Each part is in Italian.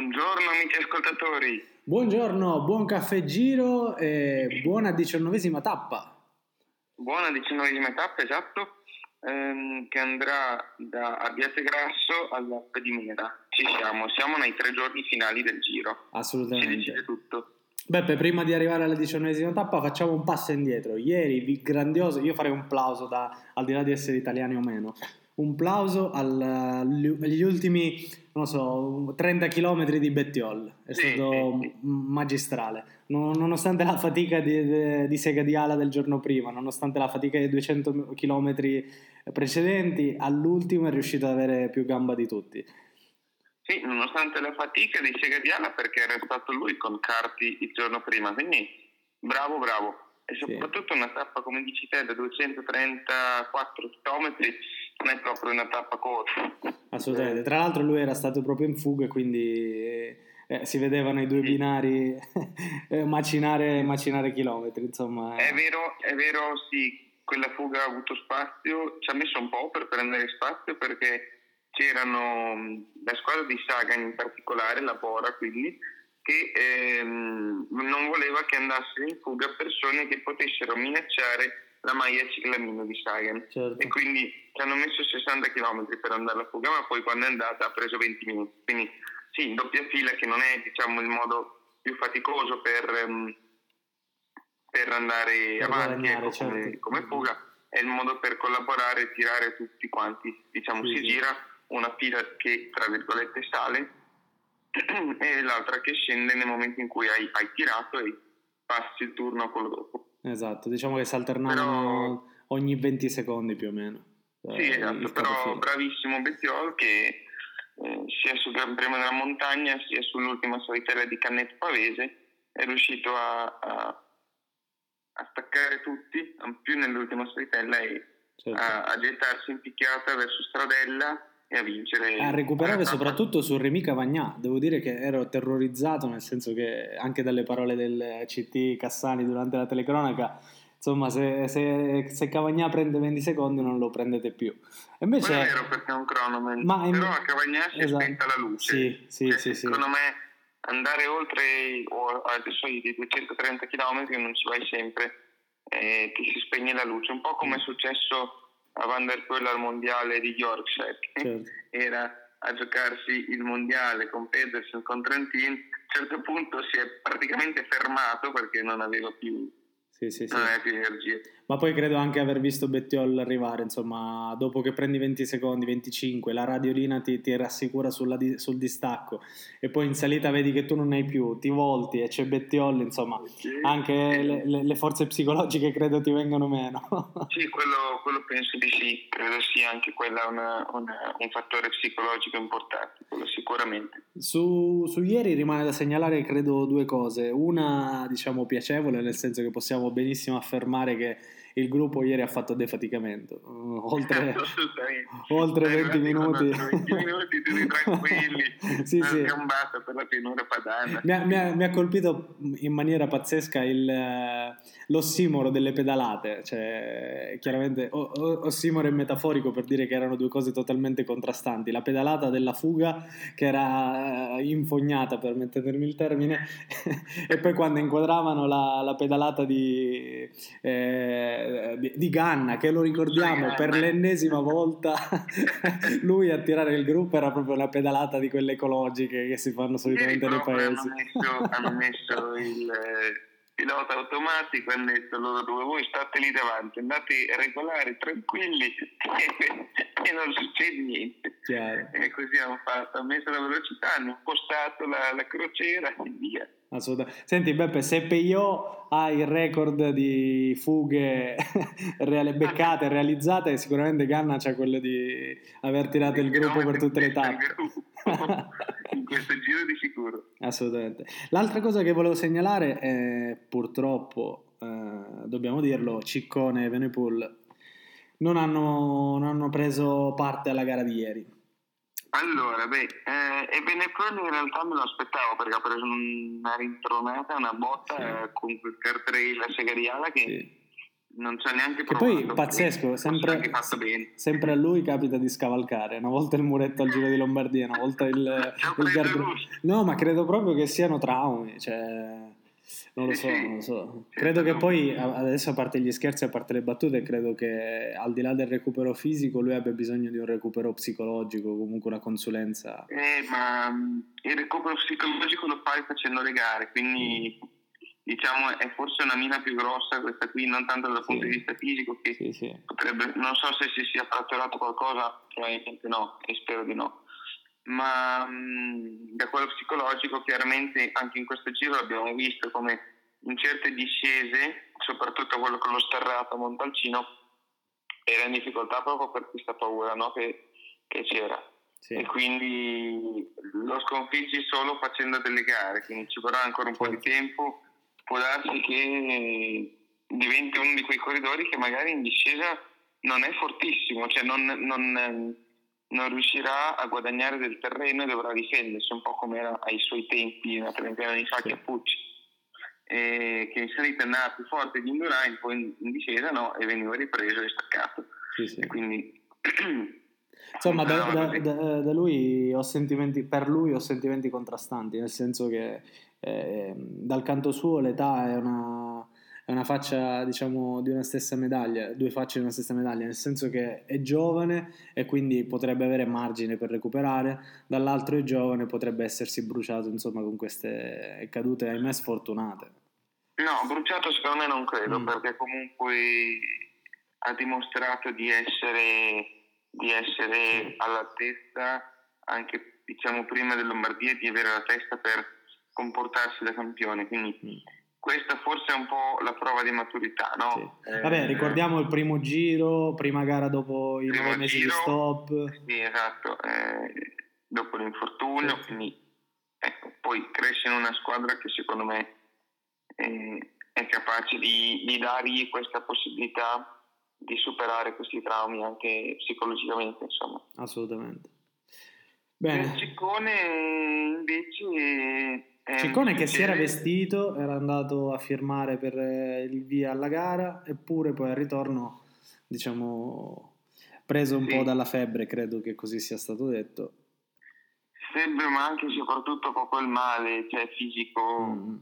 Buongiorno amici ascoltatori. Buongiorno, buon caffè giro e buona diciannovesima tappa. Buona diciannovesima tappa, esatto, ehm, che andrà da Abbiate Grasso all'App di Mera. Ci siamo, siamo nei tre giorni finali del giro. Assolutamente. Si decide tutto. Beppe, prima di arrivare alla diciannovesima tappa facciamo un passo indietro. Ieri, grandioso, io farei un plauso da, al di là di essere italiani o meno, un plauso al, agli ultimi, non so, 30 km di Bettiol. È Sì, stato sì, sì. magistrale. Non- nonostante la fatica di, di, di Sega di Ala del giorno prima, nonostante la fatica dei 200 km precedenti, all'ultimo è riuscito ad avere più gamba di tutti. Sì, nonostante la fatica di Segadiana perché era stato lui con Carti il giorno prima, quindi bravo, bravo. E Sì. soprattutto una tappa, come dici te, da 234 km non è proprio una tappa corta. Assolutamente. Tra l'altro lui era stato proprio in fuga quindi eh, si vedevano i due Sì. binari eh, macinare, macinare chilometri, insomma. eh. È vero, è vero, sì, quella fuga ha avuto spazio, ci ha messo un po' per prendere spazio perché c'erano mh, la squadra di Sagan in particolare, la Bora quindi, che ehm, non voleva che andassero in fuga persone che potessero minacciare la maglia ciclamino di Sagan. Certo. E quindi ci hanno messo 60 km per andare alla fuga, ma poi quando è andata ha preso 20 minuti. Quindi sì, doppia fila che non è diciamo il modo più faticoso per, ehm, per andare Per avanti ecco, come, certo. come fuga, è il modo per collaborare e tirare tutti quanti. Diciamo Sì, si sì. gira una fila che tra virgolette sale e l'altra che scende nel momento in cui hai, hai tirato e passi il turno a quello dopo. Esatto, diciamo che si alternavano Però- ogni 20 secondi più o meno. Sì, eh, esatto, però capofila. bravissimo Bettiol che eh, sia sul Gran Premio della Montagna sia sull'ultima solitella di Canneto Pavese è riuscito a, a- a staccare tutti, più nell'ultima solitella e Certo. a, a gettarsi in picchiata verso Stradella e a vincere. a recuperare soprattutto su Remy Cavagnà. Devo dire che ero terrorizzato, nel senso che anche dalle parole del CT Cassani durante la telecronaca, insomma, se, se, se Cavagnà prende 20 secondi non lo prendete più. Invece, è vero perché è un cronometro, Ma in- però a Cavagnà si esatto. è spenta la luce. Sì, sì, Cioè, sì, sì. Secondo me andare oltre i- adesso i 230 km non ci vai sempre, eh, che si spegne la luce, un po' come è successo a Van der Poel al mondiale di Yorkshire, che Certo. era a giocarsi il mondiale con Pedersen con Trentin, a un certo punto si è praticamente fermato perché non aveva più, Sì, sì, sì. non aveva più energie. Ma poi credo anche aver visto Bettiol arrivare, insomma, dopo che prendi 20 secondi, 25, la radiolina ti, ti rassicura di- sul distacco e poi in salita vedi che tu non hai più, ti volti e c'è Bettiol, insomma, anche le, le- le forze psicologiche credo ti vengono meno. Sì, quello, quello penso di sì, credo sia anche quella una- una- un fattore psicologico importante, quello sicuramente. Su, su ieri rimane da segnalare credo due cose, una diciamo piacevole nel senso che possiamo benissimo affermare che il gruppo ieri ha fatto defaticamento, oltre, oltre Siamo 20 arrivati minuti. con 20 minuti tutti tranquilli, Sì, sì. per la pianura padana. Mi ha, mi ha- mi ha colpito in maniera pazzesca il, eh, l'ossimoro delle pedalate, cioè chiaramente o- o- ossimoro è metaforico per dire che erano due cose totalmente contrastanti, la pedalata della fuga che era eh, infognata, permettetemi il termine, e poi quando inquadravano la, la pedalata di, eh, di, di Ganna, che lo ricordiamo per l'ennesima volta, lui a tirare il gruppo era proprio una pedalata di quelle ecologiche che si fanno solitamente nei paesi. hanno messo, hanno messo il pilota automatico hanno detto loro due, voi state lì davanti, andate regolari, tranquilli e non succede niente. Chiaro. E così hanno fatto, hanno messo la velocità, hanno impostato la, la crociera e via. Assolutamente. Senti Beppe, se Peio ha il record di fughe reale- beccate, realizzate, sicuramente Ganna c'ha quello di aver tirato il gruppo per tutte le tappe. In questo giro di sicuro. Assolutamente. L'altra cosa che volevo segnalare è purtroppo, eh, dobbiamo dirlo, Ciccone e Venepool non hanno, non hanno preso parte alla gara di ieri. Allora, beh, eh, e Benepol in realtà me lo aspettavo perché ha preso una rintronata, una botta Sì. eh, con quel cartrail a Segariala che Sì. Non c'è neanche che poi pazzesco, sempre, sempre, a lui capita di scavalcare, una volta il muretto al Giro di Lombardia, una volta il, il Gardino. No, ma credo proprio che siano traumi, cioè non lo so, non lo so. Credo che poi, adesso a parte gli scherzi, a parte le battute, credo che al di là del recupero fisico lui abbia bisogno di un recupero psicologico, comunque una consulenza. Eh, ma mm, il recupero psicologico lo fai facendo le gare, quindi mm. Diciamo è forse una mina più grossa questa qui, non tanto dal punto di vista fisico, che sì, sì. potrebbe, non so se si sia fratturato qualcosa, probabilmente no, e spero di no ma mh, da quello psicologico chiaramente anche in questo giro abbiamo visto come in certe discese, soprattutto quello con lo sterrato a Montalcino, era in difficoltà proprio per questa paura no? che, che, c'era. Sì. E quindi lo sconfiggi solo facendo delle gare, quindi ci vorrà ancora un po' di tempo. Può darsi che diventi uno di quei corridori che magari in discesa non è fortissimo, cioè non, non non riuscirà a guadagnare del terreno e dovrà difendersi un po' come era ai suoi tempi, una trentina di fa sì. Chiappucci, e che in salita andava più forte di Indurain, poi in, discesa no, e veniva ripreso e staccato. Sì, sì. E quindi... Insomma, da, da, da, da, lui ho sentimenti, per lui ho sentimenti contrastanti, nel senso che eh, dal canto suo l'età è una, è una faccia, diciamo, di una stessa medaglia, due facce di una stessa medaglia, nel senso che è giovane e quindi potrebbe avere margine per recuperare, dall'altro è giovane e potrebbe essersi bruciato, insomma, con queste cadute, ahimè, sfortunate. No, bruciato secondo me non credo, mm. perché comunque ha dimostrato di essere, di essere all'altezza anche, diciamo, prima del Lombardia, di avere la testa per comportarsi da campione, quindi... Mm questa forse è un po' la prova di maturità, no? Sì. Eh, Vabbè, ricordiamo il primo giro, prima gara dopo i nove mesi giro, di stop. Sì, esatto, eh, dopo l'infortunio, sì. quindi ecco, poi cresce in una squadra che secondo me eh, è capace di, di dargli questa possibilità di superare questi traumi anche psicologicamente, insomma. Assolutamente. Bene. Il Ciccone invece Ciccone che si era vestito, era andato a firmare per eh, il via alla gara, eppure poi al ritorno, diciamo, preso un sì. po' dalla febbre, credo che così sia stato detto. Febbre, ma anche e soprattutto proprio il male, cioè fisico, mm.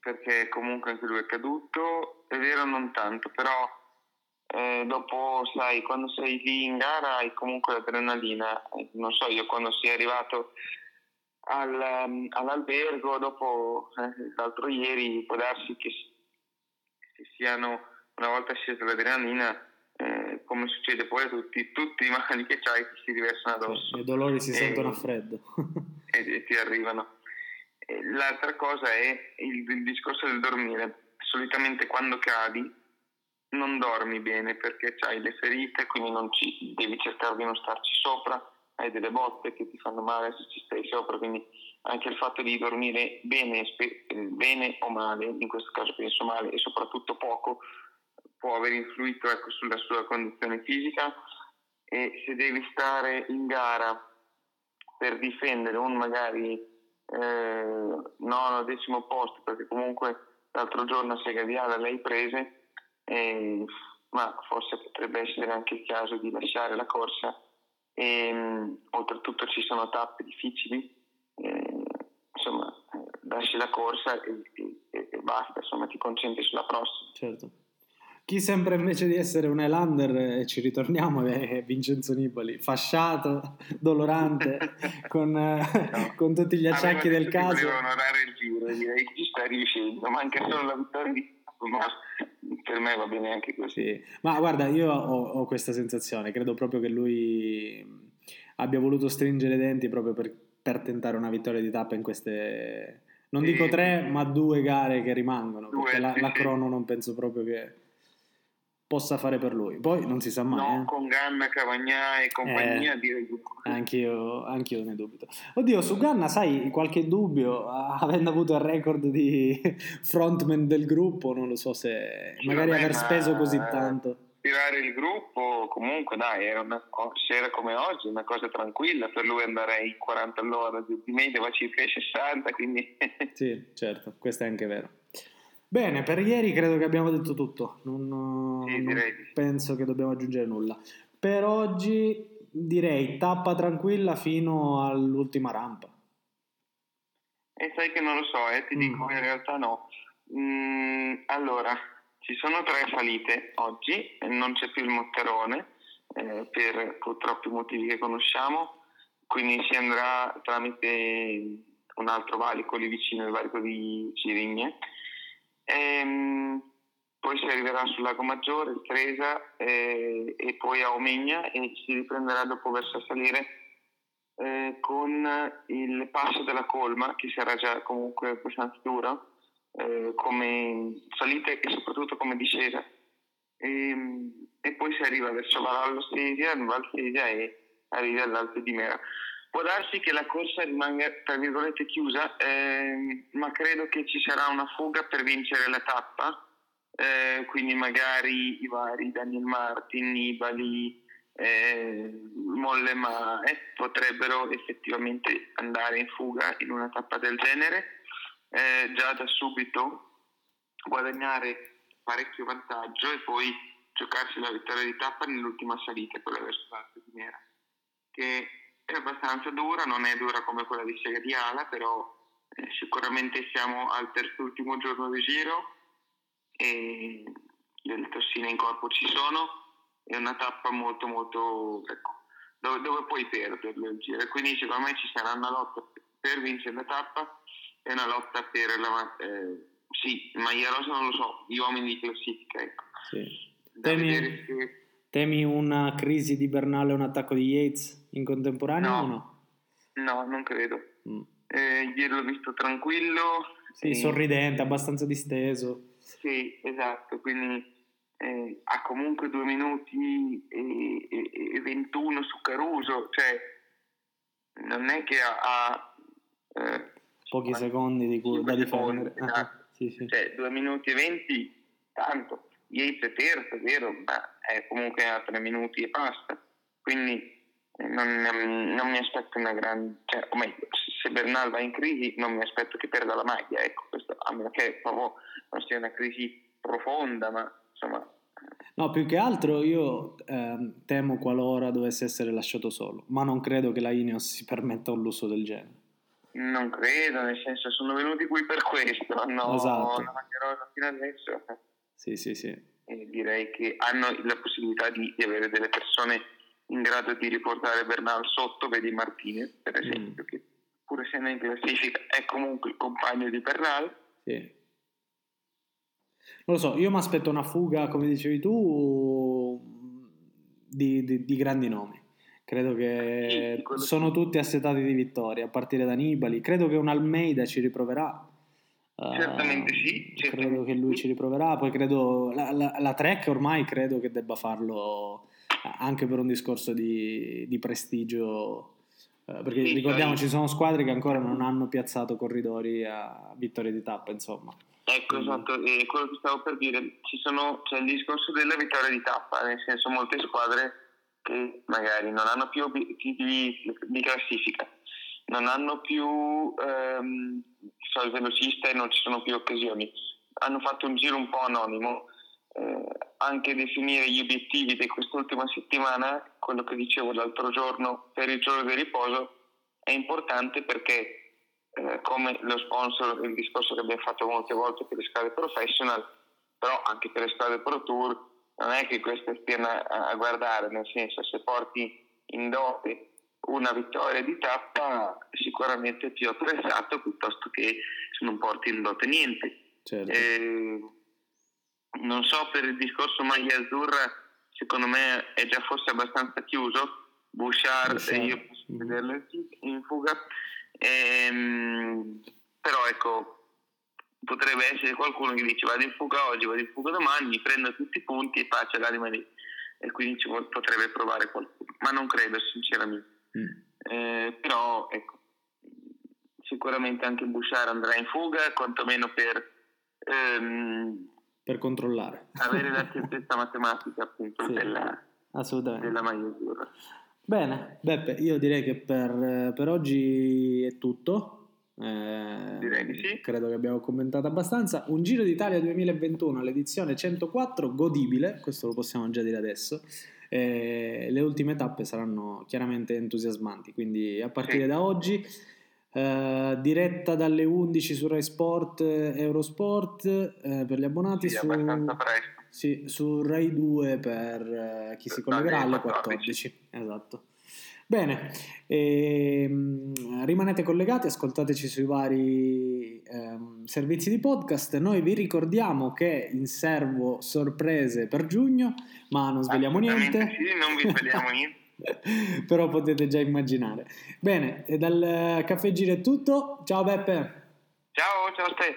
perché comunque anche lui è caduto, è vero non tanto, però eh, dopo, sai, quando sei lì in gara hai comunque l'adrenalina, non so, io quando sei arrivato al, um, all'albergo dopo eh, l'altro ieri può darsi che si siano una volta scesa l'adrenalina eh, come succede poi a tutti tutti i mali che c'hai ti si riversano addosso. i dolori si e, sentono a freddo. e, e, ti arrivano. E l'altra cosa è il, il discorso del dormire. Solitamente quando cadi non dormi bene perché hai le ferite quindi non ci, devi cercare di non starci sopra hai delle botte che ti fanno male se ci stai sopra, quindi anche il fatto di dormire bene, bene o male, in questo caso penso male e soprattutto poco, può aver influito ecco, sulla sua condizione fisica. E se devi stare in gara per difendere un magari eh, nono decimo posto, perché comunque l'altro giorno a Sega Viale l'hai prese, eh, ma forse potrebbe essere anche il caso di lasciare la corsa e oltretutto ci sono tappe difficili, eh, insomma, lasci la corsa e, e, e, basta, insomma, ti concentri sulla prossima. Certo. Chi sembra invece di essere un Elander, e ci ritorniamo, è Vincenzo Nibali, fasciato, dolorante, con, no. con, tutti gli acciacchi del caso. Devo onorare il giro, direi che ci sta riuscendo, manca solo la vittoria di ma per me va bene anche così. Sì. Ma guarda, io ho, ho, questa sensazione, credo proprio che lui abbia voluto stringere i denti proprio per, per tentare una vittoria di tappa in queste, non dico tre, ma due gare che rimangono, due, perché la, la crono non penso proprio che possa fare per lui. Poi non si sa mai. No, eh. con Ganna, Cavagnà e compagnia eh, direi anch'io, anch'io ne dubito. Oddio, su Ganna sai qualche dubbio, avendo avuto il record di frontman del gruppo, non lo so se magari vabbè, aver speso così tanto. Tirare il gruppo comunque dai, era una sera come oggi, una cosa tranquilla, per lui andare ai 40 all'ora, di media va circa ai 60, quindi... sì, certo, questo è anche vero. Bene, per ieri credo che abbiamo detto tutto, non, Sì, non penso che dobbiamo aggiungere nulla. Per oggi direi tappa tranquilla fino all'ultima rampa. E sai che non lo so, eh, ti Mm. dico in realtà no. Mm, allora, ci sono tre salite oggi, non c'è più il Motterone eh, per purtroppo i motivi che conosciamo, quindi si andrà tramite un altro valico lì vicino, il valico di Cirigne. Ehm, poi si arriverà sul Lago Maggiore, Stresa eh, e poi a Omegna e si riprenderà dopo verso salire eh, con il passo della colma che sarà già comunque abbastanza duro eh, come salita e soprattutto come discesa. E, e poi si arriva verso Vallallo Sesia, Val Sesia e arriva all'Alpe di Mera. Può darsi che la corsa rimanga tra virgolette chiusa ehm, ma credo che ci sarà una fuga per vincere la tappa eh, quindi magari i vari Daniel Martin, Nibali eh, Mollema eh, potrebbero effettivamente andare in fuga in una tappa del genere, eh, già da subito guadagnare parecchio vantaggio e poi giocarsi la vittoria di tappa nell'ultima salita, quella verso di Mera, che è abbastanza dura, non è dura come quella di Sega di Ala, però eh, sicuramente siamo al terzultimo giorno di giro e le tossine in corpo ci sono è una tappa molto molto ecco, dove, dove puoi perderlo il giro quindi secondo me ci sarà una lotta per vincere la tappa e una lotta per la eh, sì, maglia rosa non lo so gli uomini di classifica ecco Sì. Temi, se temi una crisi di Bernal e un attacco di Yates in contemporanea No. o no? no non credo Mm. Eh, ieri l'ho visto tranquillo Sì, e- sorridente, abbastanza disteso. Sì, esatto, quindi eh, ha comunque due minuti e, e- e 21 su Caruso, cioè non è che ha, ha, eh, Pochi cinque- secondi di cui da secondi, difendere. Ah, esatto. sì, sì. cioè due minuti e 20, tanto, Yates è terzo, è vero, ma è comunque a tre minuti e basta, quindi eh, non, non mi aspetto una grande, cioè, o meglio, se Bernal va in crisi non mi aspetto che perda la maglia, ecco, questo, a meno che proprio non sia una crisi profonda, ma insomma, No, più che altro io ehm, temo qualora dovesse essere lasciato solo, ma non credo che la Ineos si permetta un lusso del genere. non credo, nel senso sono venuti qui per questo, hanno Esatto. la maglia rosa fino adesso Sì, sì, sì. e direi che hanno la possibilità di, di avere delle persone in grado di riportare Bernal sotto, vedi Martinez per esempio, Mm. che pur essendo in classifica è comunque il compagno di Bernal. Sì. Non lo so, io mi aspetto una fuga, come dicevi tu, di, di- di grandi nomi. Credo che Sì, quello sì. sono tutti assetati di vittoria, a partire da Nibali. Credo che un Almeida ci riproverà. Certamente sì, Credo certamente che lui sì. ci riproverà. Poi credo la, la, la Trek ormai credo che debba farlo anche per un discorso di, di prestigio. eh, Perché Sì, ricordiamoci, sai. ci sono squadre che ancora non hanno piazzato corridori a vittoria di tappa, insomma. Ecco, esatto, e quello che stavo per dire, ci sono, c'è il discorso della vittoria di tappa, nel senso molte squadre che magari non hanno più obiettivi di classifica, non hanno più ehm, so, velocista e non ci sono più occasioni, hanno fatto un giro un po' anonimo, eh, anche definire gli obiettivi di quest'ultima settimana, quello che dicevo l'altro giorno per il giorno di riposo, è importante perché eh, come lo sponsor, il discorso che abbiamo fatto molte volte per le scale professional, però anche per le scale pro tour, non è che queste stiano a, a guardare, nel senso se porti in dote una vittoria di tappa sicuramente è più apprezzato piuttosto che se non porti in dote niente. Certo. Eh, non so per il discorso maglia azzurra, secondo me è già forse abbastanza chiuso. Bouchard, Bouchard. io posso Mhm. vederlo in- fuga, Ehm, però ecco, potrebbe essere qualcuno che dice vado in fuga oggi, vado in fuga domani, mi prendo tutti i punti e pace all'anima lì. E quindi ci potrebbe provare qualcuno, ma non credo sinceramente. Mm. Eh, però ecco, sicuramente anche Bouchard andrà in fuga, quantomeno per ehm, Per controllare. avere la certezza matematica appunto Sì. della, della maglia azzurra. Bene, Beppe, io direi che per, per oggi è tutto. Eh, Direi di sì. Credo che abbiamo commentato abbastanza. Un Giro d'Italia 2021, l'edizione 104, godibile, questo lo possiamo già dire adesso. Eh, le ultime tappe saranno chiaramente entusiasmanti, quindi a partire sì. da oggi eh, diretta dalle 11 su Rai Sport Eurosport eh, per gli abbonati sì, su, sì, su Rai 2 per eh, chi si collegherà alle 14 esatto Bene, ehm, rimanete collegati, ascoltateci sui vari ehm, servizi di podcast. Noi vi ricordiamo che in servo sorprese per giugno, ma non svegliamo niente. Sì, non vi svegliamo niente. Però potete già immaginare. Bene, dal Caffè Giro è tutto. Ciao Beppe. Ciao, ciao a te.